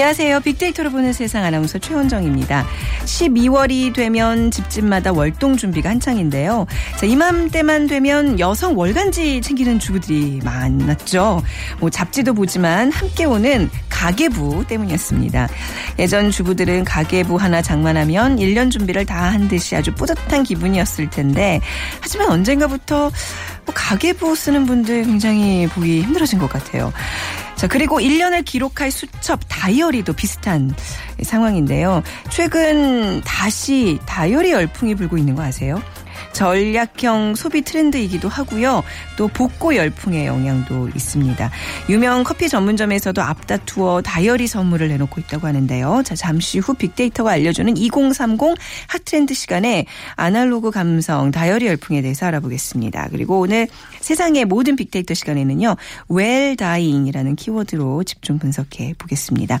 안녕하세요. 빅데이터로 보는 세상 아나운서 최원정입니다. 12월이 되면 집집마다 월동 준비가 한창인데요. 자, 이맘때만 되면 여성 월간지 챙기는 주부들이 많았죠. 뭐 잡지도 보지만 함께 오는 가계부 때문이었습니다. 예전 주부들은 가계부 하나 장만하면 1년 준비를 다 한 듯이 아주 뿌듯한 기분이었을 텐데 하지만 언젠가부터 뭐 가계부 쓰는 분들 굉장히 보기 힘들어진 것 같아요. 자, 그리고 1년을 기록할 수첩 다이어리도 비슷한 상황인데요. 최근 다시 다이어리 열풍이 불고 있는 거 아세요? 전략형 소비 트렌드이기도 하고요. 또 복고 열풍의 영향도 있습니다. 유명 커피 전문점에서도 앞다투어 다이어리 선물을 내놓고 있다고 하는데요. 자, 잠시 후 빅데이터가 알려주는 2030 핫트렌드 시간에 아날로그 감성 다이어리 열풍에 대해서 알아보겠습니다. 그리고 오늘 세상의 모든 빅데이터 시간에는요. 웰다잉이라는 키워드로 집중 분석해 보겠습니다.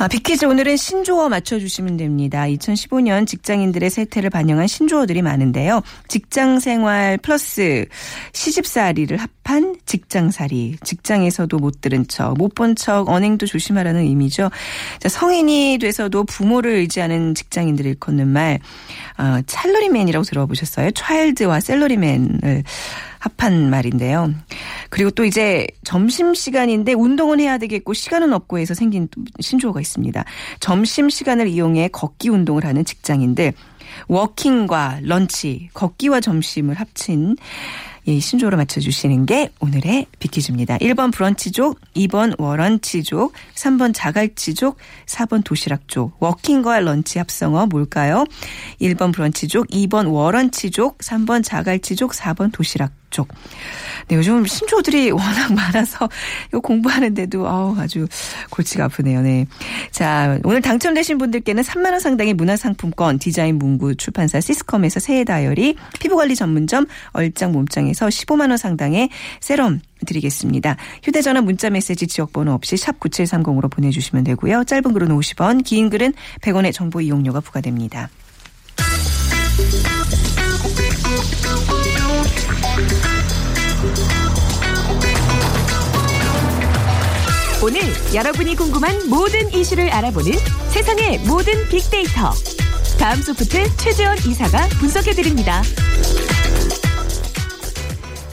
아, 빅퀴즈 오늘은 신조어 맞춰주시면 됩니다. 2015년 직장인들의 세태를 반영한 신조어들이 많은데요. 직장생활 플러스 시집살이를 합한 직장살이. 직장에서도 못 들은 척, 못 본 척, 언행도 조심하라는 의미죠. 자, 성인이 돼서도 부모를 의지하는 직장인들을 일컫는 말, 어, 찰러리맨이라고 들어보셨어요? 차일드와 셀러리맨을 합한 말인데요. 그리고 또 이제 점심 시간인데 운동은 해야 되겠고 시간은 없고 해서 생긴 또 신조어가 있습니다. 점심 시간을 이용해 걷기 운동을 하는 직장인들. 워킹과 런치, 걷기와 점심을 합친 이 신조어로 맞춰주시는 게 오늘의 비키즈입니다. 1번 브런치족, 2번 워런치족, 3번 자갈치족, 4번 도시락족. working과 lunch 합성어 뭘까요? 1번 브런치족, 2번 워런치족, 3번 자갈치족, 4번 도시락족. 네, 요즘 신조어들이 워낙 많아서 이거 공부하는데도 아우 아주 골치가 아프네요. 네. 자, 오늘 당첨되신 분들께는 3만 원 상당의 문화 상품권, 디자인 문구 출판사 시스컴에서 새해 다이어리, 피부 관리 전문점 얼짱 몸짱에서 15만 원 상당의 세럼 드리겠습니다. 휴대 전화 문자 메시지 지역 번호 없이 샵 9730으로 보내 주시면 되고요. 짧은 글은 50원, 긴 글은 100원의 정보 이용료가 부과됩니다. 오늘 여러분이 궁금한 모든 이슈를 알아보는 세상의 모든 빅데이터. 다음 소프트 최재원 이사가 분석해드립니다.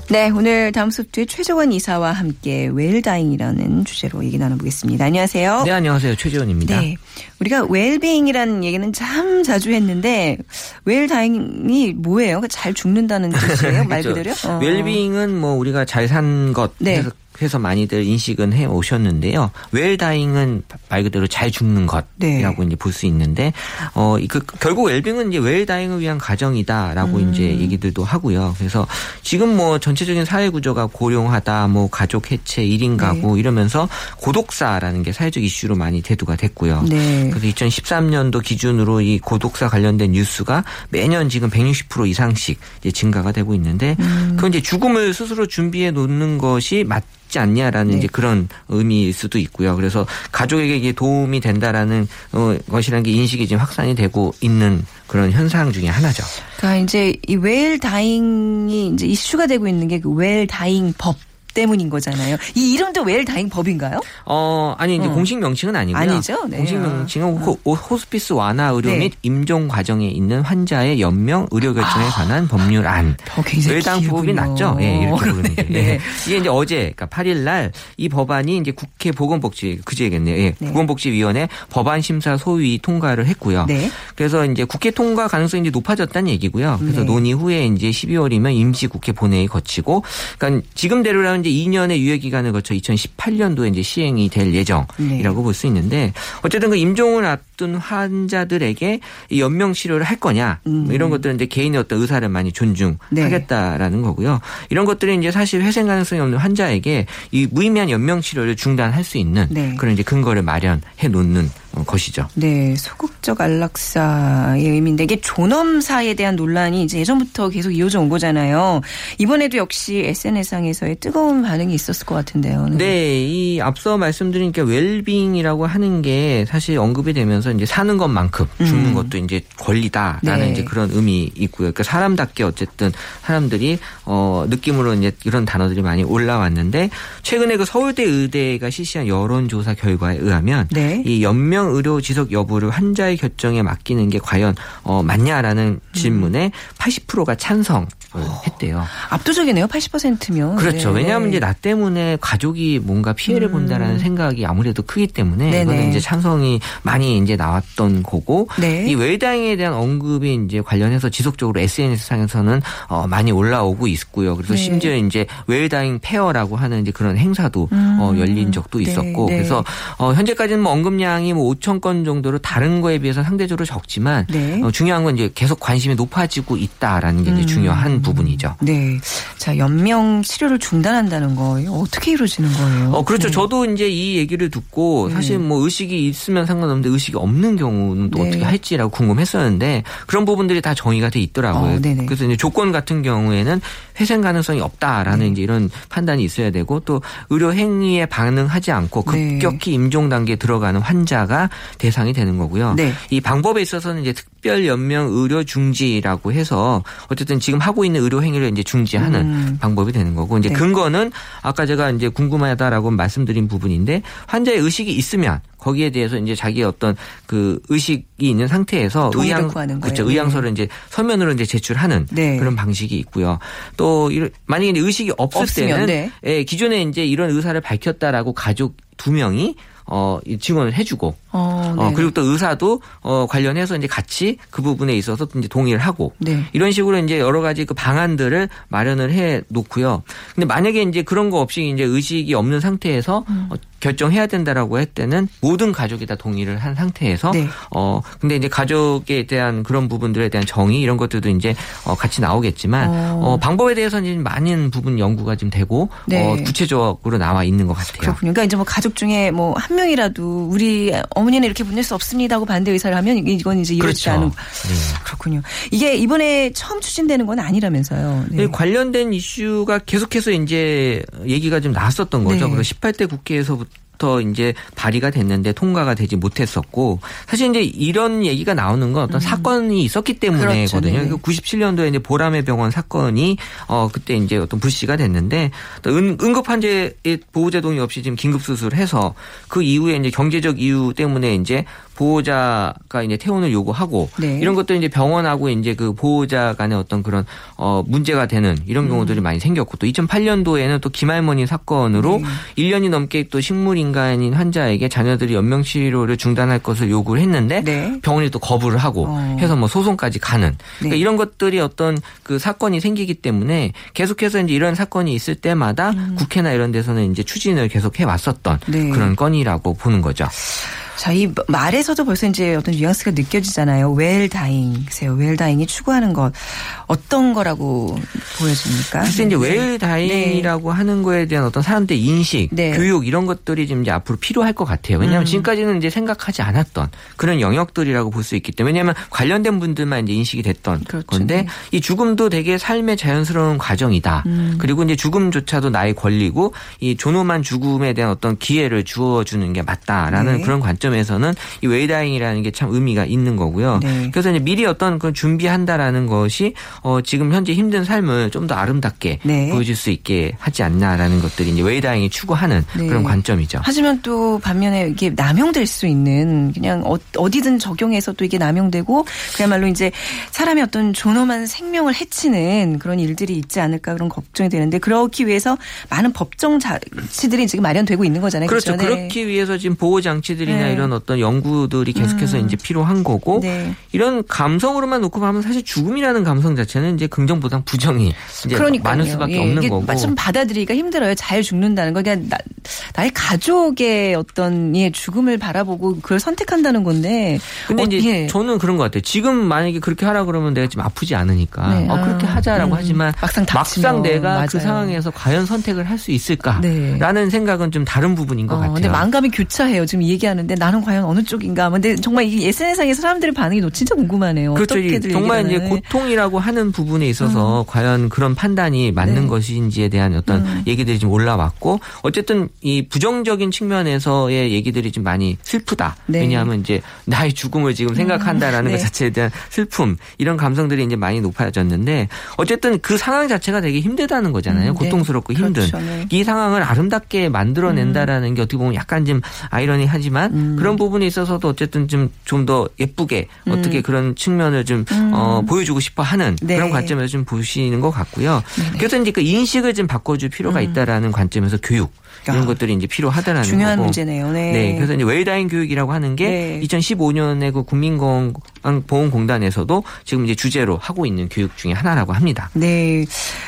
네, 오늘 다음 소프트의 최정원 이사와 함께 웰다잉이라는 주제로 얘기 나눠보겠습니다. 안녕하세요. 네, 안녕하세요. 최지원입니다. 네. 우리가 웰빙이라는 얘기는 참 자주 했는데 웰다잉이 뭐예요? 잘 죽는다는 뜻이에요? 말 그렇죠. 그대로? 어. 웰빙은 뭐 우리가 잘 산 것 네. 해서, 많이들 인식은 해 오셨는데요. 웰다잉은 말 그대로 잘 죽는 것이라고 네. 이제 볼 수 있는데 어, 그 결국 웰빙은 이제 웰다잉을 위한 가정이다라고 음. 이제 얘기들도 하고요. 그래서 지금 뭐 전체적인 사회 구조가 고령하다, 뭐 가족 해체, 1인 가구 이러면서 고독사라는 게 사회적 이슈로 많이 대두가 됐고요. 네. 그래서 2013년도 기준으로 이 고독사 관련된 뉴스가 매년 지금 160% 이상씩 증가가 되고 있는데 음. 그건 이제 죽음을 스스로 준비해 놓는 것이 맞지 않냐라는 네. 이제 그런 의미일 수도 있고요. 그래서 가족에게 이게 도움이 된다라는 어, 것이라는 게 인식이 지금 확산이 되고 있는 그런 현상 중에 하나죠. 그러니까 이제 이 웰다잉이 이제 이슈가 되고 있는 게 그 웰다잉 법 때문인 거잖아요. 이 이름도 웰 다잉 법인가요? 어, 아니, 이제 어. 공식 명칭은 아니고요. 아니죠? 네. 공식 명칭은 호, 호스피스 완화 의료 네. 및 임종 과정에 있는 환자의 연명 의료 결정에 관한 법률안. 어, 부분이 길군요. 낮죠? 예, 이렇게 부르는 게. 네. 예. 이게 이제 어제, 그러니까 8일 날 이 법안이 이제 국회 보건복지, 그제겠네요. 예. 네. 보건복지위원회 법안 심사 소위 통과를 했고요. 네. 그래서 이제 국회 통과 가능성이 이제 높아졌다는 얘기고요. 그래서 네. 논의 후에 이제 12월이면 임시 국회 본회의 거치고, 그러니까 지금대로라면 이제 2년의 유예 기간을 거쳐 2018년도에 이제 시행이 될 예정이라고 네. 볼수 있는데 어쨌든 그 임종을 앞둔 환자들에게 이 연명 치료를 할 거냐 뭐 이런 것들은 이제 개인의 어떤 의사를 많이 존중하겠다라는 거고요. 이런 것들이 이제 사실 회생 가능성이 없는 환자에게 이 무의미한 연명 치료를 중단할 수 있는 네. 그런 이제 근거를 마련해 놓는 어, 것이죠. 네, 소극적 안락사의 의미인데 이게 존엄사에 대한 논란이 이제 예전부터 계속 이어져 온 거잖아요. 이번에도 역시 SNS상에서의 뜨거운 반응이 있었을 것 같은데요. 네, 이 앞서 말씀드린 게 웰빙이라고 하는 게 사실 언급이 되면서 이제 사는 것만큼 죽는 음. 것도 이제 권리다라는 네. 이제 그런 의미 있고요. 그러니까 사람답게 어쨌든 사람들이 어 느낌으로 이제 이런 단어들이 많이 올라왔는데 최근에 그 서울대 의대가 실시한 여론조사 결과에 의하면 네. 이 연명 의료 지속 여부를 환자의 결정에 맡기는 게 과연 어 맞냐라는 질문에 80%가 찬성을 했대요. 압도적이네요. 80%면. 그렇죠. 네. 왜냐하면 이제 나 때문에 가족이 뭔가 피해를 본다라는 생각이 아무래도 크기 때문에 음. 네네. 이거는 이제 찬성이 많이 이제 나왔던 거고 네. 이 웰다잉에 대한 언급이 이제 관련해서 지속적으로 SNS 상에서는 어 많이 올라오고 있고요. 그래서 네. 심지어 이제 웰다잉 페어라고 하는 이제 그런 행사도 어 열린 적도 네, 있었고 네. 그래서 어 현재까지는 뭐 언급량이 뭐 5천 건 정도로 다른 거에 비해서 상대적으로 적지만 네. 어 중요한 건 이제 계속 관심이 높아지고 있다라는 게 이제 음. 중요한 부분이죠. 네. 자, 연명 치료를 중단한다는 거예요. 어떻게 이루어지는 거예요? 어, 그렇죠. 네. 저도 이제 이 얘기를 듣고 네. 사실 뭐 의식이 있으면 상관없는데 의식이 없는 경우는 또 네. 어떻게 할지라고 궁금했었는데 그런 부분들이 다 정의가 돼 있더라고요. 어. 그래서 이제 조건 같은 경우에는 회생 가능성이 없다라는 네. 이제 이런 판단이 있어야 되고 또 의료 행위에 반응하지 않고 네. 급격히 임종 단계에 들어가는 환자가 대상이 되는 거고요. 네. 이 방법에 있어서는 이제 특별 연명 의료 중지라고 해서 어쨌든 지금 하고 있는 의료 행위를 이제 중지하는 음. 방법이 되는 거고 이제 네. 근거는 아까 제가 이제 궁금하다라고 말씀드린 부분인데 환자의 의식이 있으면 거기에 대해서 이제 자기의 어떤 그 의식이 있는 상태에서 의향 구하는 그렇죠. 거예요. 의향서를 이제 서면으로 이제 제출하는 네. 그런 방식이 있고요. 또 만약에 의식이 없을 없으면, 때는 네. 예, 기존에 이제 이런 의사를 밝혔다라고 가족 두 명이 어, 이 증언을 해주고 어, 어, 네. 그리고 또 의사도 어, 관련해서 이제 같이 그 부분에 있어서 이제 동의를 하고 네. 이런 식으로 이제 여러 가지 그 방안들을 마련을 해 놓고요. 근데 만약에 이제 그런 거 없이 이제 의식이 없는 상태에서 음. 어, 결정해야 된다라고 할 때는 모든 가족이 다 동의를 한 상태에서 네. 어 근데 이제 가족에 대한 그런 부분들에 대한 정의 이런 것들도 이제 어, 같이 나오겠지만 어. 어, 방법에 대해서는 많은 부분 연구가 지금 되고 네. 어, 구체적으로 나와 있는 것 같아요. 그렇군요. 그러니까 이제 뭐 가족 중에 뭐 한 명이라도 우리 어머니는 이렇게 보낼 수 없습니다 하고 반대 의사를 하면 이건 이제 이렇지 그렇죠. 않은 네. 그렇군요. 이게 이번에 처음 추진되는 건 아니라면서요. 네. 이 관련된 이슈가 계속해서 이제 얘기가 좀 나왔었던 거죠. 네. 그래서 18대 국회에서부터 이제 발의가 됐는데 통과가 되지 못했었고 사실 이제 이런 얘기가 나오는 건 어떤 사건이 있었기 때문에거든요. 음. 그렇죠. 네. 97년도에 이제 보람의 병원 사건이 어 그때 이제 어떤 불씨가 됐는데 또 은, 응급 환자의 보호자 동의 없이 지금 긴급 수술을 해서 그 이후에 이제 경제적 이유 때문에 이제 보호자가 이제 퇴원을 요구하고 네. 이런 것도 이제 병원하고 이제 그 보호자 간의 어떤 그런 어 문제가 되는 이런 경우들이 많이 생겼고 또 2008년도에는 또 김할머니 사건으로 네. 1년이 넘게 또 식물 인간인 환자에게 자녀들이 연명 치료를 중단할 것을 요구를 했는데 네. 병원이 또 거부를 하고 어. 해서 뭐 소송까지 가는 그러니까 네. 이런 것들이 어떤 그 사건이 생기기 때문에 계속해서 이제 이런 사건이 있을 때마다 국회나 이런 데서는 이제 추진을 계속 해 왔었던 음. 네. 그런 건이라고 보는 거죠. 자, 이 말에서도 벌써 이제 어떤 뉘앙스가 느껴지잖아요. 웰 다잉, 세요. 웰 다잉이 추구하는 것 어떤 거라고 보여집니까? 글쎄 이제 네. 웰다잉이라고 하는 거에 대한 어떤 사람들의 인식, 네. 교육 이런 것들이 지금 이제 앞으로 필요할 것 같아요. 왜냐하면 음. 지금까지는 이제 생각하지 않았던 그런 영역들이라고 볼 수 있기 때문에 왜냐하면 관련된 분들만 이제 인식이 됐던 그렇죠. 건데 네. 이 죽음도 되게 삶의 자연스러운 과정이다. 음. 그리고 이제 죽음조차도 나의 권리고 이 존엄한 죽음에 대한 어떤 기회를 주어주는 게 맞다라는 네. 그런 관점 에서는 이 웰다잉이라는 게 참 의미가 있는 거고요. 네. 그래서 이제 미리 어떤 그 준비한다라는 것이 어 지금 현재 힘든 삶을 좀 더 아름답게 네. 보여줄 수 있게 하지 않나라는 것들이 이제 웨이다잉이 추구하는 네. 그런 관점이죠. 하지만 또 반면에 이게 남용될 수 있는 그냥 어- 어디든 적용해서 또 이게 남용되고 그야말로 이제 사람의 어떤 존엄한 생명을 해치는 그런 일들이 있지 않을까 그런 걱정이 되는데 그렇기 위해서 많은 법정 장치들이 지금 마련되고 있는 거잖아요. 그렇죠. 네. 그렇기 위해서 지금 보호 장치들이나 네. 이런 어떤 연구들이 계속해서 음. 이제 필요한 거고 네. 이런 감성으로만 놓고 보면 사실 죽음이라는 감성 자체는 이제 긍정보다 부정이 이제 그러니까요. 많을 수밖에 예, 없는 거고. 좀 받아들이기가 힘들어요. 잘 죽는다는 거. 그냥 나, 나의 가족의 어떤 예, 죽음을 바라보고 그걸 선택한다는 건데. 근데 어, 이제 예. 저는 그런 것 같아요. 지금 만약에 그렇게 하라 그러면 내가 지금 아프지 않으니까 네. 어, 그렇게 아, 하자라고 음. 하지만 막상. 막상 내가 그 맞아요. 상황에서 과연 선택을 할수 네. 있을까라는 생각은 좀 다른 부분인 것 어, 같아요. 근데 마음감이 교차해요. 지금 얘기하는데 나는 과연 어느 쪽인가. 근데 정말 이 SNS상의 사람들의 반응이 너 진짜 궁금하네요. 그렇죠. 정말 이제. 고통이라고 하는 부분에 있어서 과연 그런 판단이 맞는 네. 것인지에 대한 어떤 음. 얘기들이 좀 올라왔고 어쨌든 이 부정적인 측면에서의 얘기들이 좀 많이 슬프다. 네. 왜냐하면 이제 나의 죽음을 지금 생각한다라는 네. 것 자체에 대한 슬픔 이런 감성들이 이제 많이 높아졌는데 어쨌든 그 상황 자체가 되게 힘들다는 거잖아요. 음, 네. 고통스럽고 힘든 그렇죠. 네. 이 상황을 아름답게 만들어낸다라는 게 어떻게 보면 약간 좀 아이러니하지만 음. 그런 부분에 있어서도 어쨌든 좀 좀 더 예쁘게 어떻게 그런 측면을 좀 어, 보여주고 싶어 하는 음. 네. 그런 관점에서 좀 보시는 것 같고요. 그래서 이제 그 인식을 좀 바꿔줄 필요가 있다라는 관점에서 교육 이런 음. 야. 것들이 이제 필요하다라는 중요한 거고. 문제네요. 네. 네, 그래서 이제 웰다인 교육이라고 하는 게 네. 2015년에 그 국민건강보험공단에서도 지금 이제 주제로 하고 있는 교육 중에 하나라고 합니다. 네.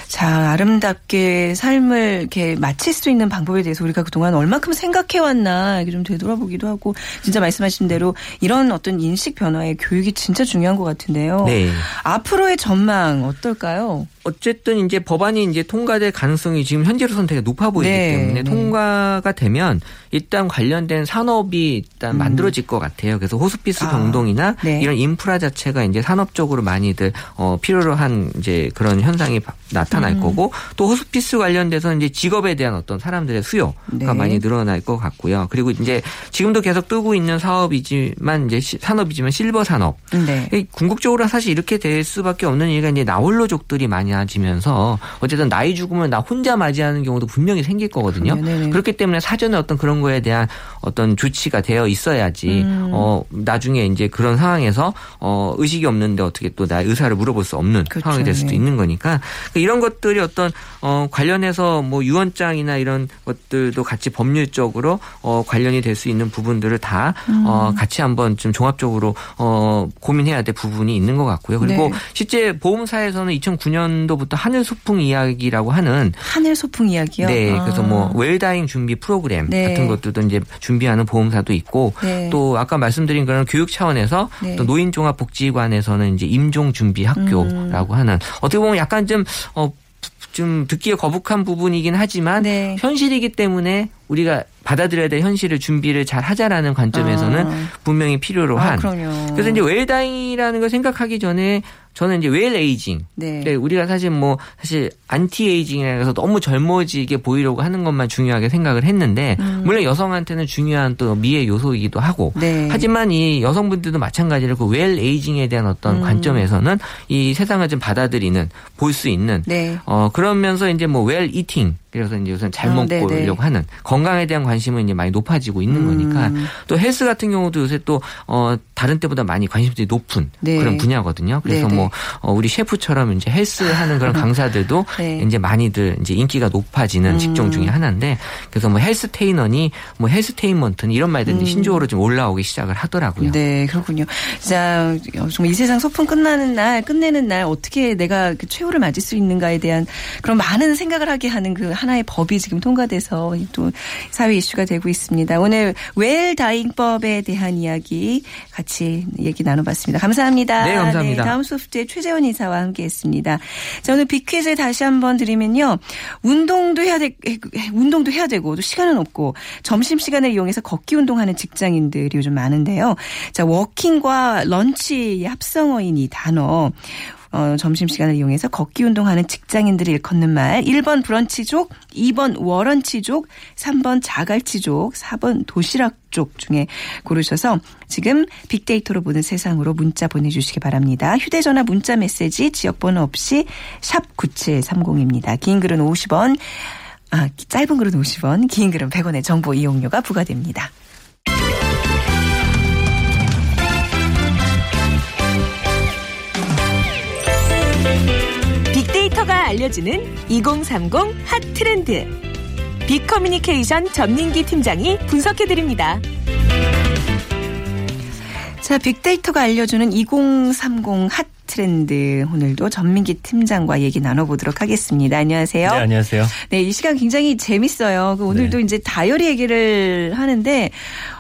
자, 아름답게 삶을 이렇게 마칠 수 있는 방법에 대해서 우리가 그동안 얼마큼 생각해 왔나 이렇게 좀 되돌아보기도 하고 진짜 말씀하신 대로 이런 어떤 인식 변화의 교육이 진짜 중요한 것 같은데요. 네. 앞으로의 전망 어떨까요? 어쨌든 이제 법안이 이제 통과될 가능성이 지금 현재로서는 되게 높아 보이기 네, 때문에 네. 통과가 되면 일단 관련된 산업이 일단 만들어질 것 같아요. 그래서 호스피스 음. 아, 병동이나 네. 이런 인프라 자체가 이제 산업적으로 많이들 어 필요로 한 이제 그런 현상이 바- 나타날 음. 거고 또 호스피스 관련돼서 이제 직업에 대한 어떤 사람들의 수요가 네. 많이 늘어날 것 같고요. 그리고 이제 지금도 계속 뜨고 있는 사업이지만 이제 시- 산업이지만 실버 산업 네. 이 궁극적으로 사실 이렇게 될 수밖에 없는 이유가 이제 나홀로족들이 많아지면서 어쨌든 나이 죽음을 나 혼자 맞이하는 경우도 분명히 생길 거거든요. 네네. 그렇기 때문에 사전에 어떤 그런 거에 대한 어떤 조치가 되어 있어야지 음. 어 나중에 이제 그런 상황에서 어 의식이 없는데 어떻게 또 나 의사를 물어볼 수 없는 그렇죠. 상황이 될 수도 네. 있는 거니까 그러니까 이런 것들이 어떤 어 관련해서 뭐 유언장이나 이런 것들도 같이 법률적으로 어 관련이 될 수 있는 부분들을 다 음. 어, 같이 한번 좀 종합적으로 어, 고민해야 될 부분이 있는 것 같고요. 그리고 네. 실제 보험사에서는 2009년도부터 하늘 소풍 이야기라고 하는 하늘 소풍 이야기요. 네, 그래서 아. 뭐 웰다잉 준비 프로그램 네. 같은 것들도 이제 준비하는 보험사도 있고 네. 또 아까 말씀드린 그런 교육 차원에서 네. 또 노인종합복지관에서는 이제 임종 준비 학교라고 음. 하는 어떻게 보면 약간 좀 어, 좀 듣기에 거북한 부분이긴 하지만 네. 현실이기 때문에 우리가 받아들여야 될 현실을 준비를 잘 하자라는 관점에서는 아. 분명히 필요로 아, 한. 그럼요. 그래서 이제 웰다잉이라는 걸 생각하기 전에 저는 이제 well aging. 네. 네, 우리가 사실 뭐 사실 anti aging이라 해서 너무 젊어지게 보이려고 하는 것만 중요하게 생각을 했는데 물론 여성한테는 중요한 또 미의 요소이기도 하고 음. 네. 하지만 이 여성분들도 마찬가지로 그 well aging에 대한 어떤 음. 관점에서는 이 세상을 좀 받아들이는 볼 수 있는 네. 어 그러면서 이제 뭐 well eating 그래서 이제 우선 잘 아, 먹고 네네. 려고 하는 건강에 대한 관심은 이제 많이 높아지고 있는 음. 거니까 또 헬스 같은 경우도 요새 또 어 다른 때보다 많이 관심들이 높은 네. 그런 분야거든요. 그래서 네네. 뭐 어, 우리 셰프처럼 이제 헬스 하는 그런 강사들도 네. 이제 많이들 이제 인기가 높아지는 음. 직종 중에 하나인데 그래서 뭐 헬스 테이너니 뭐 헬스 테인먼트는 이런 말들이 신조어로 좀 올라오기 시작을 하더라고요. 음. 네, 그렇군요. 자, 정말 이 세상 소풍 끝나는 날, 끝내는 날 어떻게 내가 그 최후를 맞을 수 있는가에 대한 그런 많은 생각을 하게 하는 그 하나의 법이 지금 통과돼서 또 사회 이슈가 되고 있습니다. 오늘 웰다잉법에 대한 이야기 같이 얘기 나눠봤습니다. 감사합니다. 네, 감사합니다. 다음 소프트의 최재원 이사와 함께했습니다. 자, 오늘 빅퀴즈 다시 한번 드리면요. 운동도 해야 되, 운동도 해야 되고 또 시간은 없고 점심 시간을 이용해서 걷기 운동하는 직장인들이 요즘 많은데요. 자, 워킹과 런치의 합성어인 이 단어. 어, 점심시간을 이용해서 걷기 운동하는 직장인들이 일컫는 말 1번 브런치족, 2번 워런치족, 3번 자갈치족, 4번 도시락족 중에 고르셔서 지금 빅데이터로 보는 세상으로 문자 보내주시기 바랍니다. 휴대전화 문자 메시지 지역번호 없이 샵 9730입니다. 긴 글은 50원, 아, 짧은 글은 50원, 긴 글은 100원의 정보 이용료가 부과됩니다. 알려주는 2030 핫 트렌드. 빅커뮤니케이션 전민기 팀장이 분석해드립니다. 자, 빅데이터가 알려주는 2030 핫 트렌드 오늘도 전민기 팀장과 얘기 나눠보도록 하겠습니다. 안녕하세요. 네, 안녕하세요. 네, 이 시간 굉장히 재밌어요. 그 오늘도 네. 이제 다이어리 얘기를 하는데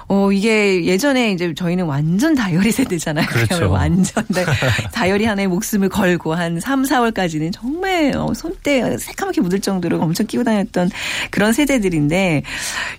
어, 이게 예전에 이제 저희는 완전 다이어리 세대잖아요. 그렇죠. 완전 다- 다이어리 하나에 목숨을 걸고 한 3, 4월까지는 정말 어, 손때 새까맣게 묻을 정도로 엄청 끼고 다녔던 그런 세대들인데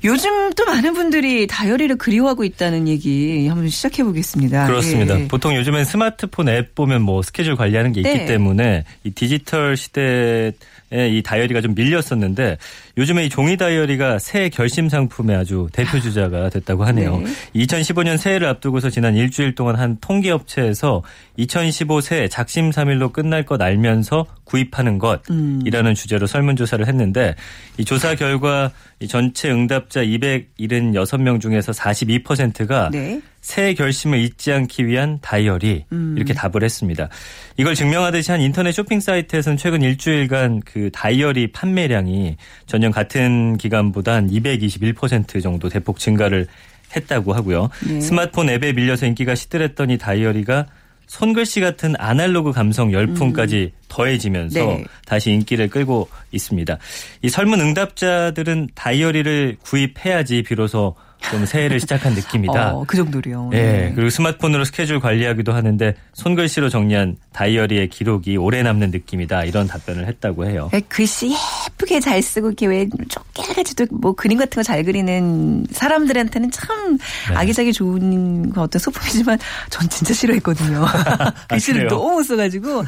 요즘 또 많은 분들이 다이어리를 그리워하고 있다는 얘기 한번 시작해 보겠습니다. 그렇습니다. 예. 보통 요즘엔 스마트폰 앱 보면 뭐 스케줄 관리하는 게 있기 네. 때문에 이 디지털 시대에 이 다이어리가 좀 밀렸었는데 요즘에 이 종이 다이어리가 새해 결심 상품의 아주 대표 주자가 됐다고 하네요. 네. 2015년 새해를 앞두고서 지난 일주일 동안 한 통계 업체에서 2015 새해 작심삼일로 끝날 것 알면서 구입하는 음. 것이라는 주제로 설문조사를 했는데 이 조사 결과 이 전체 응답자 276명 중에서 42%가 네. 새해 결심을 잊지 않기 위한 다이어리 음. 이렇게 답을 했습니다. 이걸 증명하듯이 한 인터넷 쇼핑 사이트에서는 최근 일주일간 그 다이어리 판매량이 전년 같은 기간보다 한 221% 정도 대폭 증가를 했다고 하고요. 네. 스마트폰 앱에 밀려서 인기가 시들했던 이 다이어리가 손글씨 같은 아날로그 감성 열풍까지 더해지면서 네. 다시 인기를 끌고 있습니다. 이 설문 응답자들은 다이어리를 구입해야지 비로소 좀 새해를 시작한 느낌이다. 어, 그 정도로요. 예, 네. 그리고 스마트폰으로 스케줄 관리하기도 하는데 손글씨로 정리한 다이어리의 기록이 오래 남는 느낌이다. 이런 답변을 했다고 해요. 왜 글씨 예쁘게 잘 쓰고 이렇게 왜 쪼개가지고 뭐 그림 같은 거 잘 그리는 사람들한테는 참 네. 아기자기 좋은 그 어떤 소품이지만 전 진짜 싫어했거든요. 글씨를 그래요? 너무 못 써가지고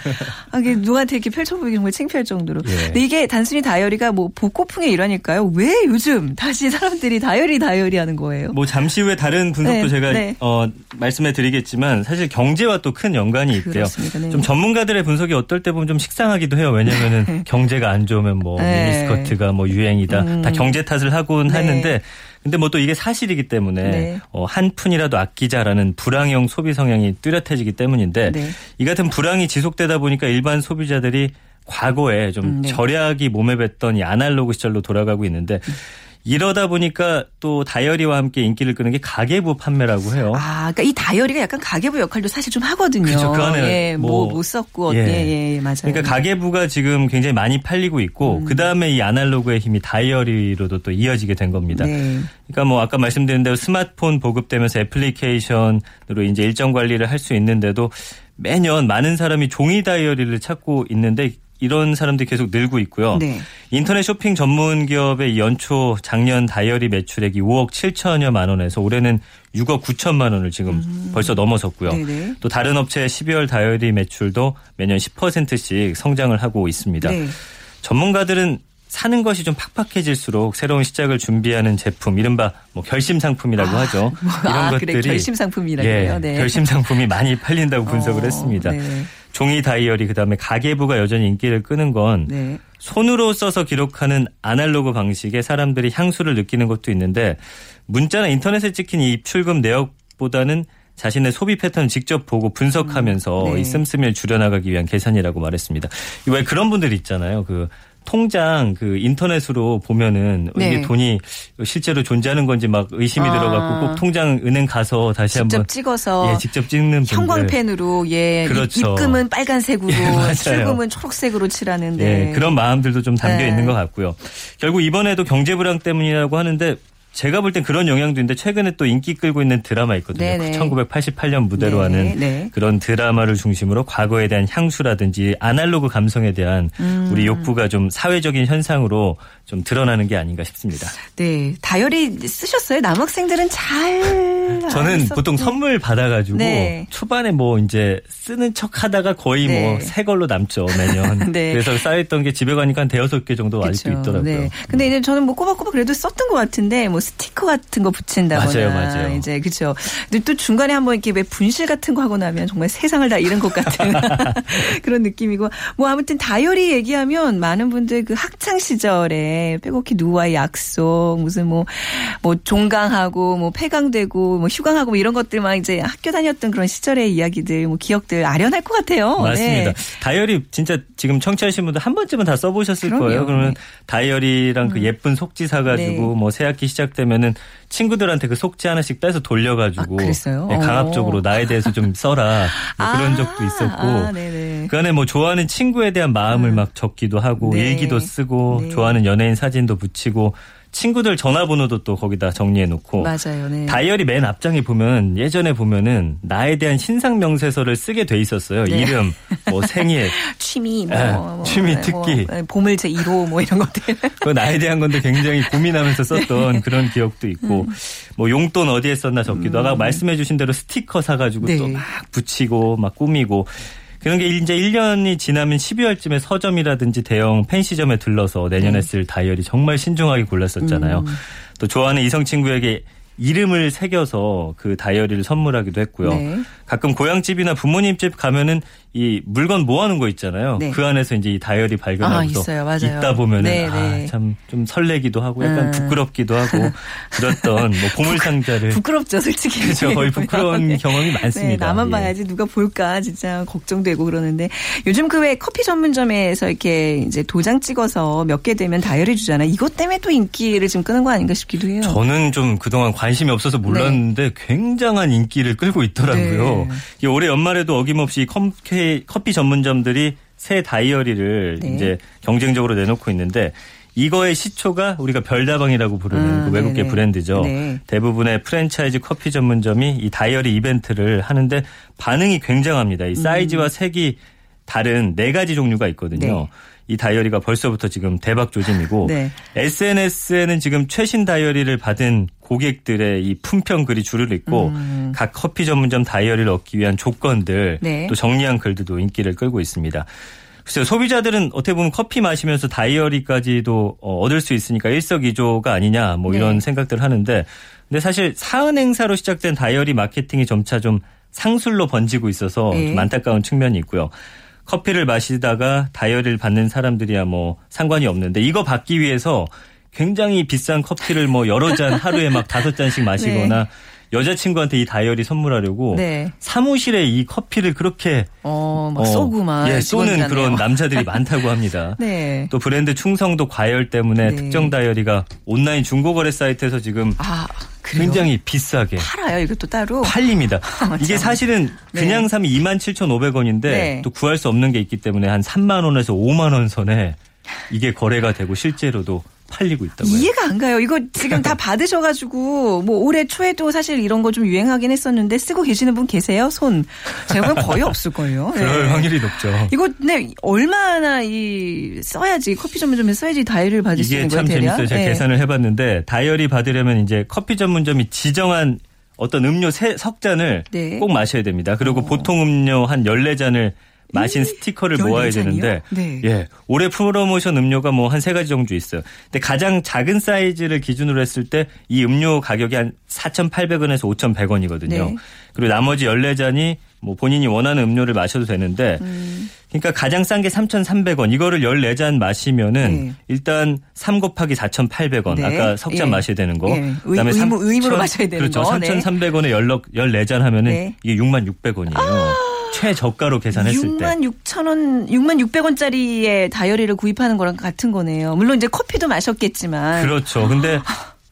아, 이게 누구한테 이렇게 펼쳐보기 정말 창피할 정도로. 예. 근데 이게 단순히 다이어리가 뭐 복고풍의 일환일까요? 왜 요즘 다시 사람들이 다이어리 다이어리 하는 거예요? 뭐 잠시 후에 다른 분석도 네, 제가 네. 어, 말씀해 드리겠지만 사실 경제와 또 큰 연관이 있대요. 그렇습니다. 네. 좀 전문가들의 분석이 어떨 때 보면 좀 식상하기도 해요. 왜냐면은 경제가 안 좋으면 뭐 네. 미니스커트가 뭐 유행이다. 음. 다 경제 탓을 하곤 네. 하는데 근데 뭐 또 이게 사실이기 때문에 네. 어, 한 푼이라도 아끼자라는 불황형 소비 성향이 뚜렷해지기 때문이데 네. 이 같은 불황이 지속되다 보니까 일반 소비자들이 과거에 좀 음, 네. 절약이 몸에 뱄던 이 아날로그 시절로 돌아가고 있는데 이러다 보니까 또 다이어리와 함께 인기를 끄는 게 가계부 판매라고 해요. 아, 그러니까 이 다이어리가 약간 가계부 역할도 사실 좀 하거든요. 그렇죠. 그 안에 예, 뭐, 뭐- 못 썼고, 예. 예, 예, 맞아요. 그러니까 가계부가 지금 굉장히 많이 팔리고 있고 음. 그 다음에 이 아날로그의 힘이 다이어리로도 또 이어지게 된 겁니다. 네. 그러니까 뭐 아까 말씀드린 대로 스마트폰 보급되면서 애플리케이션으로 이제 일정 관리를 할 수 있는데도 매년 많은 사람이 종이 다이어리를 찾고 있는데 이런 사람들이 계속 늘고 있고요. 네. 인터넷 쇼핑 전문 기업의 연초 작년 다이어리 매출액이 5억 7천여만 원에서 올해는 6억 9천만 원을 지금 벌써 넘어섰고요. 음. 네네. 또 다른 업체의 12월 다이어리 매출도 매년 10%씩 성장을 하고 있습니다. 네. 전문가들은 사는 것이 좀 팍팍해질수록 새로운 시작을 준비하는 제품, 이른바 뭐 결심 상품이라고 하죠. 이런 아, 것들이 그래, 결심 상품이라고요. 예, 네. 결심 상품이 많이 팔린다고 분석을 어, 했습니다. 네. 종이 다이어리 그다음에 가계부가 여전히 인기를 끄는 건 네. 손으로 써서 기록하는 아날로그 방식에 사람들이 향수를 느끼는 것도 있는데 문자나 인터넷에 찍힌 이 입출금 내역보다는 자신의 소비 패턴을 직접 보고 분석하면서 음, 네. 이 씀씀이를 줄여나가기 위한 계산이라고 말했습니다. 왜 그런 분들 있잖아요. 그 통장 그 인터넷으로 보면은 네. 이게 돈이 실제로 존재하는 건지 막 의심이 아. 들어갖고 꼭 통장 은행 가서 다시 직접 한번 찍어서 예, 직접 찍는. 형광펜으로 예 그렇죠. 입금은 빨간색으로 예. 출금은 초록색으로 칠하는데 예, 그런 마음들도 좀 담겨 네. 있는 것 같고요. 결국 이번에도 경제 불황 때문이라고 하는데 제가 볼 땐 그런 영향도 있는데 최근에 또 인기 끌고 있는 드라마 있거든요. 네네. 1988년 무대로 네, 하는 네. 그런 드라마를 중심으로 과거에 대한 향수라든지 아날로그 감성에 대한 음. 우리 욕구가 좀 사회적인 현상으로 좀 드러나는 게 아닌가 싶습니다. 네 다이어리 쓰셨어요? 남학생들은 잘 저는 보통 선물 받아가지고 네. 초반에 뭐 이제 쓰는 척 하다가 거의 네. 뭐새 걸로 남죠 매년. 네. 그래서 쌓였던 게 집에 가니까 한 대여섯 개 정도 아직도 그쵸. 있더라고요. 네. 근데 이제 저는 뭐 꼬박꼬박 그래도 썼던 것 같은데 뭐 스티커 같은 거 붙인다거나 맞아요, 맞아요. 이제 그렇죠. 근데 또 중간에 한번 이렇게 왜 분실 같은 거 하고 나면 정말 세상을 다 잃은 것 같은 그런 느낌이고 뭐 아무튼 다이어리 얘기하면 많은 분들 그 학창 시절에 빼곡히 누구와의 약속 무슨 뭐뭐 종강하고 뭐 폐강되고 뭐 휴강하고 뭐 이런 것들만 이제 학교 다녔던 그런 시절의 이야기들 뭐 기억들 아련할 것 같아요. 맞습니다. 네. 다이어리 진짜 지금 청취하신 분들 한 번쯤은 다 써보셨을 그럼요. 거예요. 그러면 네. 다이어리랑 그 예쁜 속지 사가지고 네. 뭐 새학기 시작 시작되면은 친구들한테 그 속지 하나씩 빼서 돌려가지고 아? 네, 강압적으로 어. 나에 대해서 좀 써라 뭐 그런 아, 적도 있었고 아. 그 안에 뭐 좋아하는 친구에 대한 마음을 막 적기도 하고 네. 일기도 쓰고 네. 좋아하는 연예인 사진도 붙이고 친구들 전화번호도 또 거기다 정리해 놓고 맞아요. 네. 다이어리 맨 앞장에 보면 예전에 보면은 나에 대한 신상 명세서를 쓰게 돼 있었어요. 네. 이름, 뭐 생일, 취미, 뭐, 예, 뭐, 취미, 뭐, 특기. 뭐, 보물 제 1호 뭐 이런 것들. 그 나에 대한 건데 굉장히 고민하면서 썼던 네. 그런 기억도 있고 음. 뭐 용돈 어디에 썼나 적기도 하고 말씀해 주신 대로 스티커 사 가지고 네. 또막 붙이고 막 꾸미고 그런 게 이제 1년이 지나면 12월쯤에 서점이라든지 대형 펜시점에 들러서 내년에 네. 쓸 다이어리 정말 신중하게 골랐었잖아요. 음. 또 좋아하는 이성 친구에게 이름을 새겨서 그 다이어리를 선물하기도 했고요. 네. 가끔 고향집이나 부모님 집 가면은 이 물건 모아놓은 거 있잖아요. 네. 그 안에서 이제 이 다이어리 발견하고서 아. 있다 보면은 네, 네. 아, 참 좀 설레기도 하고 약간 음. 부끄럽기도 하고 그랬던 뭐 보물 상자를 부끄럽죠, 솔직히. 그렇죠. 거의 부끄러운 네. 경험이 많습니다. 네, 나만 예. 봐야지 누가 볼까 진짜 걱정되고 그러는데 요즘 그 왜 커피 전문점에서 이렇게 이제 도장 찍어서 몇 개 되면 다이어리 주잖아요. 이것 때문에 또 인기를 좀 끄는 거 아닌가 싶기도 해요. 저는 좀 그동안 관심이 없어서 몰랐는데 굉장한 인기를 끌고 있더라고요. 네. 이 올해 연말에도 어김없이 커피, 커피 전문점들이 새 다이어리를 네. 이제 경쟁적으로 내놓고 있는데 이거의 시초가 우리가 별다방이라고 부르는 아, 그 외국계 네네. 브랜드죠. 네. 대부분의 프랜차이즈 커피 전문점이 이 다이어리 이벤트를 하는데 반응이 굉장합니다. 이 사이즈와 색이 다른 네 가지 종류가 있거든요. 네. 이 다이어리가 벌써부터 지금 대박 조짐이고 네. SNS에는 지금 최신 다이어리를 받은 고객들의 이 품평 글이 줄을 잇고 각 커피 전문점 다이어리를 얻기 위한 조건들 네. 또 정리한 글들도 인기를 끌고 있습니다. 글쎄요, 소비자들은 어떻게 보면 커피 마시면서 다이어리까지도 어, 얻을 수 있으니까 일석이조가 아니냐 뭐 이런 네. 생각들을 하는데 근데 사실 사은 행사로 시작된 다이어리 마케팅이 점차 좀 상술로 번지고 있어서 네. 좀 안타까운 측면이 있고요. 커피를 마시다가 다이어리를 받는 사람들이야 뭐 상관이 없는데 이거 받기 위해서 굉장히 비싼 커피를 뭐 여러 잔 하루에 막 다섯 잔씩 마시거나 여자친구한테 이 다이어리 선물하려고 네. 사무실에 이 커피를 그렇게 어, 막 어, 쏘고 막. 예, 쏘는. 그런 남자들이 많다고 합니다. 네. 또 브랜드 충성도 과열 때문에 네. 특정 다이어리가 온라인 중고거래 사이트에서 지금 아, 그래요? 굉장히 비싸게 팔아요, 이것도 따로. 팔립니다. 이게 참. 사실은 그냥 네. 사면 27,500원인데 네. 또 구할 수 없는 게 있기 때문에 한 3만 원에서 5만 원 선에 이게 거래가 되고 실제로도 팔리고 있다고요. 이해가 안 가요. 이거 지금 다 받으셔가지고 뭐 올해 초에도 사실 이런 거 좀 유행하긴 했었는데 쓰고 계시는 분 계세요? 손 제가 거의 없을 거예요. 그럴 확률이 높죠. 이거 네 얼마나 이 써야지 커피 전문점에 써야지 다이어리를 받을 수 이게 있는 거예요, 참 대략? 재밌어요. 제가 네. 계산을 해봤는데 다이어리 받으려면 이제 커피 전문점이 지정한 어떤 음료 세, 석 잔을 네. 꼭 마셔야 됩니다. 그리고 보통 음료 한 14잔을 마신 스티커를 모아야 14 잔이요? 되는데 네. 예. 올해 프로모션 음료가 뭐 한 세 가지 정도 있어요. 근데 가장 작은 사이즈를 기준으로 했을 때 이 음료 가격이 한 4,800원에서 5,100원이거든요. 네. 그리고 나머지 14잔이 뭐 본인이 원하는 음료를 마셔도 되는데 음. 그러니까 가장 싼 게 3,300원. 이거를 14잔 마시면은 네. 일단 3 곱하기 4,800원. 네. 아까 석잔 예. 마셔야 되는 거. 예. 의- 그다음에 의무- 의무로 3,000 마셔야 되는 그렇죠. 거. 네. 3,300원에 14, 14잔 하면은 네. 이게 6만 600원이에요. 최저가로 계산했을 때. 6만 6천 원, 6만 6백 원짜리의 다이어리를 구입하는 거랑 같은 거네요. 물론 이제 커피도 마셨겠지만. 그렇죠. 근데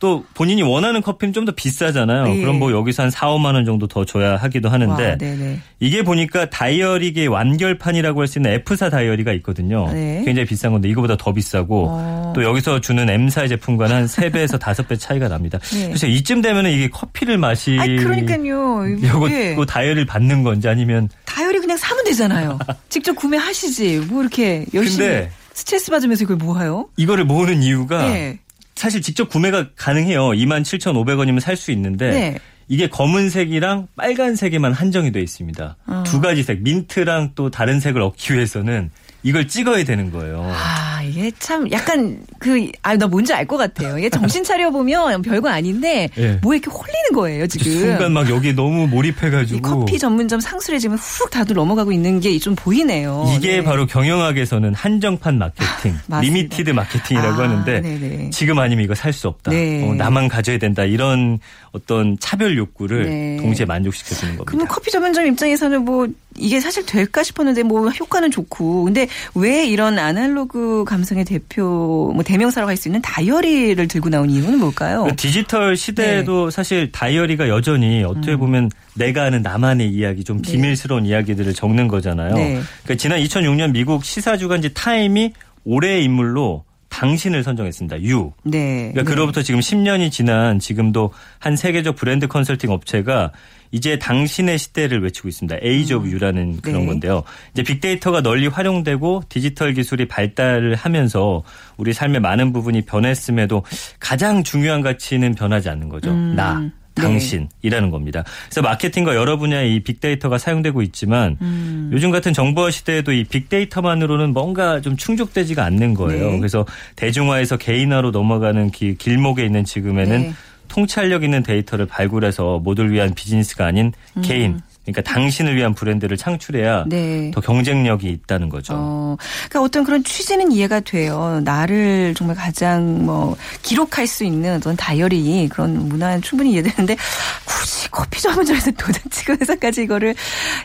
또 본인이 원하는 커피는 좀 더 비싸잖아요. 네. 그럼 뭐 여기서 한 4, 5만 원 정도 더 줘야 하기도 하는데 와, 네네. 이게 보니까 다이어리계 완결판이라고 할 수 있는 F사 다이어리가 있거든요. 네. 굉장히 비싼 건데 이거보다 더 비싸고 어. 또 여기서 주는 M사의 제품과는 한 3배에서 5배 차이가 납니다. 네. 그래서 이쯤 되면은 이게 커피를 마시 아니 그러니까요. 요거 그 다이어리를 받는 건지 아니면 다이어리 그냥 사면 되잖아요. 직접 구매하시지. 뭐 이렇게 열심히 근데 스트레스 받으면서 이걸 뭐 해요? 이거를 모으는 이유가 네. 사실 직접 구매가 가능해요. 27,500원이면 살 수 있는데 네. 이게 검은색이랑 빨간색에만 한정이 돼 있습니다. 어. 두 가지 색, 민트랑 또 다른 색을 얻기 위해서는 이걸 찍어야 되는 거예요. 아, 이게 참 약간 그, 아, 나 뭔지 알 것 같아요. 이게 정신 차려보면 별거 아닌데 예. 뭐 이렇게 홀리는 거예요, 지금. 순간 막 여기 너무 몰입해가지고 이 커피 전문점 상술에 지금 훅 다들 넘어가고 있는 게 좀 보이네요. 이게 네. 바로 경영학에서는 한정판 마케팅, 맞습니다. limited 마케팅이라고 아, 하는데 네네. 지금 아니면 이거 살 수 없다. 네. 어, 나만 가져야 된다. 이런 어떤 차별 욕구를 네. 동시에 만족시켜주는 겁니다. 그러면 커피 전문점 입장에서는 뭐 이게 사실 될까 싶었는데 뭐 효과는 좋고 근데 왜 이런 아날로그 감성의 대표 뭐 대명사라고 할 수 있는 다이어리를 들고 나온 이유는 뭘까요? 그 디지털 시대에도 네. 사실 다이어리가 여전히 어떻게 음. 보면 내가 아는 나만의 이야기 좀 네. 비밀스러운 네. 이야기들을 적는 거잖아요. 네. 그러니까 지난 2006년 미국 시사 주간지 타임이 올해의 인물로 당신을 선정했습니다. You. 네. 그러니까 네. 그로부터 지금 10년이 지난 지금도 한 세계적 브랜드 컨설팅 업체가 이제 당신의 시대를 외치고 있습니다. Age of You라는 그런 네. 건데요. 이제 빅데이터가 널리 활용되고 디지털 기술이 발달을 하면서 우리 삶의 많은 부분이 변했음에도 가장 중요한 가치는 변하지 않는 거죠. 음. 나. 네. 당신이라는 겁니다. 그래서 마케팅과 여러 분야의 이 빅데이터가 사용되고 있지만 음. 요즘 같은 정보화 시대에도 이 빅데이터만으로는 뭔가 좀 충족되지가 않는 거예요. 네. 그래서 대중화에서 개인화로 넘어가는 기, 길목에 있는 지금에는 네. 통찰력 있는 데이터를 발굴해서 모두를 위한 비즈니스가 아닌 음. 개인 그러니까 당신을 위한 브랜드를 창출해야 네. 더 경쟁력이 있다는 거죠. 어, 그러니까 어떤 그런 취지는 이해가 돼요. 나를 정말 가장 뭐 기록할 수 있는 어떤 다이어리 그런 문화는 충분히 이해되는데 굳이 커피 전문점에서 도장 찍은 회사까지 이거를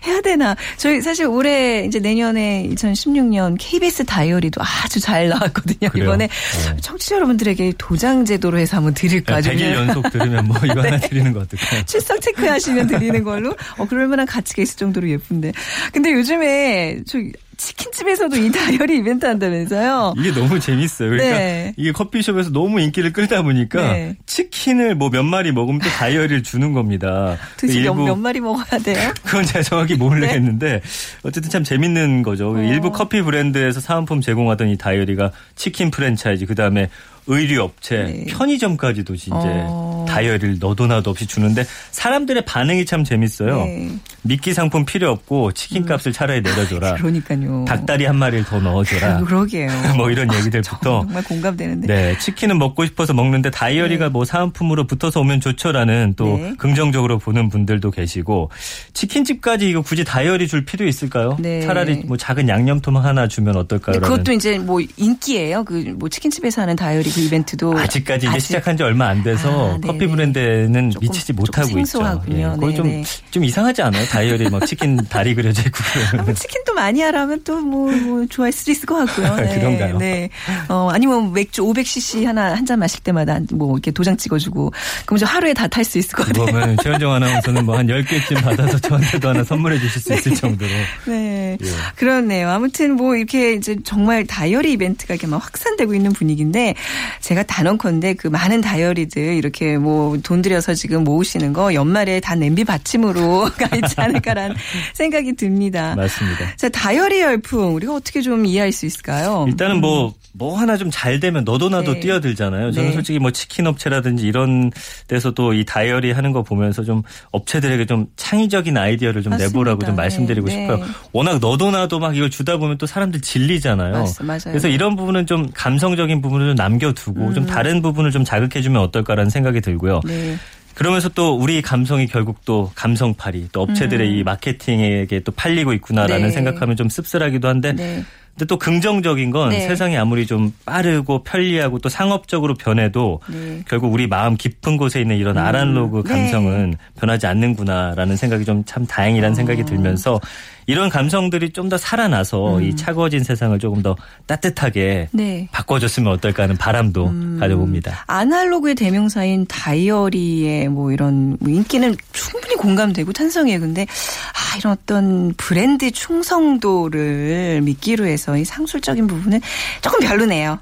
해야 되나? 저희 사실 올해 이제 내년에 2016년 KBS 다이어리도 아주 잘 나왔거든요. 그래요? 이번에 네. 청취자 여러분들에게 도장 제도로 해서 한번 드릴까? 네, 100일 연속 들으면 뭐 이거 네. 하나 드리는 거 어떨까요? 출석 체크하시면 드리는 걸로. 어, 그러면 만한 가치가 있을 정도로 예쁜데. 근데 요즘에 저 치킨집에서도 이 다이어리 이벤트 한다면서요? 이게 너무 재밌어요. 그러니까 네. 이게 커피숍에서 너무 인기를 끌다 보니까 네. 치킨을 뭐 몇 마리 먹으면 또 다이어리를 주는 겁니다. 일부, 몇 마리 먹어야 돼요? 그건 제가 정확히 모르겠는데 네? 어쨌든 참 재밌는 거죠. 어. 일부 커피 브랜드에서 사은품 제공하던 이 다이어리가 치킨 프랜차이즈 그다음에 의류 업체, 네. 편의점까지도 이제 어. 다이어리를 너도 나도 없이 주는데 사람들의 반응이 참 재밌어요. 네. 미끼 상품 필요 없고 치킨 값을 음. 차라리 내려줘라. 그러니까요. 닭다리 한 마리를 더 넣어줘라. 그러게요. 뭐 이런 얘기들부터 정말 공감되는데. 네, 치킨은 먹고 싶어서 먹는데 다이어리가 네. 뭐 사은품으로 붙어서 오면 좋죠라는 또 네. 긍정적으로 보는 분들도 계시고 치킨집까지 이거 굳이 다이어리 줄 필요 있을까요? 네. 차라리 뭐 작은 양념통 하나 주면 어떨까요? 그것도 이제 뭐 인기예요. 그 뭐 치킨집에서 하는 다이어리 그 이벤트도 아직까지 아직. 시작한 지 얼마 안 돼서 아, 커피 브랜드는 조금, 미치지 못하고 있죠. 예, 거의 좀, 좀 이상하지 않아요? 다이어리 막 치킨 다리 그려져 있고 그러면. 아, 치킨 또 많이 하라면 또뭐 뭐 좋아할 수도 있을 것 같고요. 네, 그런가요? 네. 어, 아니면 맥주 500cc 하나 한 잔 마실 때마다 뭐 이렇게 도장 찍어주고 그럼 저 하루에 다 탈 수 있을 것 같아요. 그러면 최현정 아나운서는 뭐 한 10개쯤 받아서 저한테도 하나 선물해 주실 수 네. 있을 정도로. 네. 예. 그렇네요. 아무튼 뭐 이렇게 이제 정말 다이어리 이벤트가 이렇게 막 확산되고 있는 분위기인데 제가 단언컨대 그 많은 다이어리들 이렇게 뭐 돈 들여서 지금 모으시는 거 연말에 다 냄비 받침으로 가 있지 않을까라는 생각이 듭니다. 맞습니다. 자, 다이어리 열풍 우리가 어떻게 좀 이해할 수 있을까요? 일단은 뭐뭐 뭐 하나 좀 잘 되면 너도 나도 네. 뛰어들잖아요. 저는 네. 솔직히 뭐 치킨 업체라든지 이런 데서도 이 다이어리 하는 거 보면서 좀 업체들에게 좀 창의적인 아이디어를 좀 맞습니다. 내보라고 좀 말씀드리고 네. 싶어요. 워낙 너도 나도 막 이걸 주다 보면 또 사람들 질리잖아요. 맞, 맞아요. 그래서 이런 부분은 좀 감성적인 부분을 좀 남겨두고 음. 좀 다른 부분을 좀 자극해주면 어떨까라는 생각이 들고요. 네. 그러면서 또 우리 감성이 결국 또 감성팔이 또 업체들의 음. 이 마케팅에게 또 팔리고 있구나라는 네. 생각하면 좀 씁쓸하기도 한데 네. 근데 또 긍정적인 건 네. 세상이 아무리 좀 빠르고 편리하고 또 상업적으로 변해도 네. 결국 우리 마음 깊은 곳에 있는 이런 음. 아날로그 네. 감성은 변하지 않는구나라는 생각이 좀 참 다행이라는 어. 생각이 들면서 이런 감성들이 좀 더 살아나서 음. 이 차가워진 세상을 조금 더 따뜻하게 네. 바꿔줬으면 어떨까 하는 바람도 음. 가져봅니다. 아날로그의 대명사인 다이어리의 뭐 이런 뭐 인기는 충분히 공감되고 찬성해요. 근데 아, 이런 어떤 브랜드 충성도를 믿기로 해서 이 상술적인 부분은 조금 별로네요.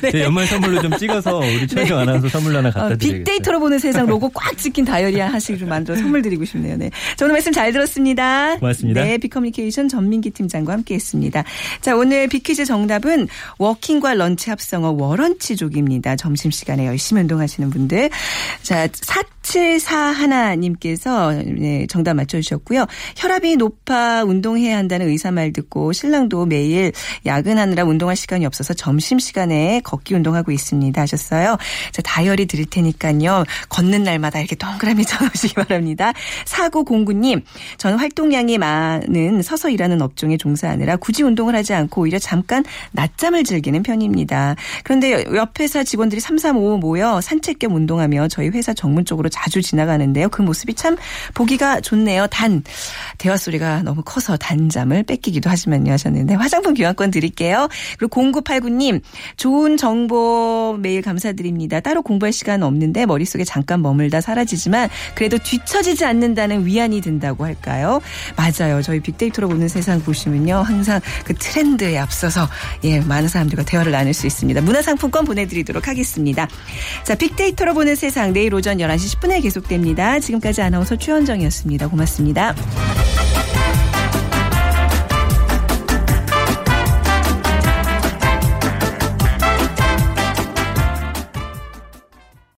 네. 네. 연말 선물로 좀 찍어서 우리 최정 네. 아나운서 선물로 하나 갖다 어, 드리겠습니다. 빅데이터로 보는 세상 로고 꽉 찍힌 다이어리 하나씩 좀 만들어 선물 드리고 싶네요. 네. 저는 말씀 잘 들었습니다. 고맙습니다. 네. 비커뮤니케이션 전민기 팀장과 함께했습니다. 자 오늘 비퀴즈 정답은 워킹과 런치 합성어 워런치족입니다. 점심시간에 열심히 운동하시는 분들. 자 4741님께서 네, 정답 맞춰주셨고요. 혈압이 높아 운동해야 한다는 의사 말 듣고 신랑도 매일 야근하느라 운동할 시간이 없어서 점심시간에 걷기 운동하고 있습니다 하셨어요. 자 다이어리 드릴 테니까요. 걷는 날마다 이렇게 동그라미 쳐놓으시기 바랍니다. 사고공구님 저는 활동량이 많 일하는 서서 일하는 업종에 종사하느라 굳이 운동을 하지 않고 오히려 잠깐 낮잠을 즐기는 편입니다. 그런데 옆 회사 직원들이 3, 3, 5 모여 산책 겸 운동하며 저희 회사 정문 쪽으로 자주 지나가는데요. 그 모습이 참 보기가 좋네요. 단 대화 소리가 너무 커서 단잠을 뺏기기도 하지만요 하셨는데 화장품 교환권 드릴게요. 그리고 0989님 좋은 정보 매일 감사드립니다. 따로 공부할 시간 없는데 머릿속에 잠깐 머물다 사라지지만 그래도 뒤처지지 않는다는 위안이 든다고 할까요? 맞아요. 저희 빅데이터로 보는 세상 보시면요. 항상 그 트렌드에 앞서서 예, 많은 사람들과 대화를 나눌 수 있습니다. 문화상품권 보내드리도록 하겠습니다. 자, 빅데이터로 보는 세상 내일 오전 11시 10분에 계속됩니다. 지금까지 아나운서 최원정이었습니다. 고맙습니다.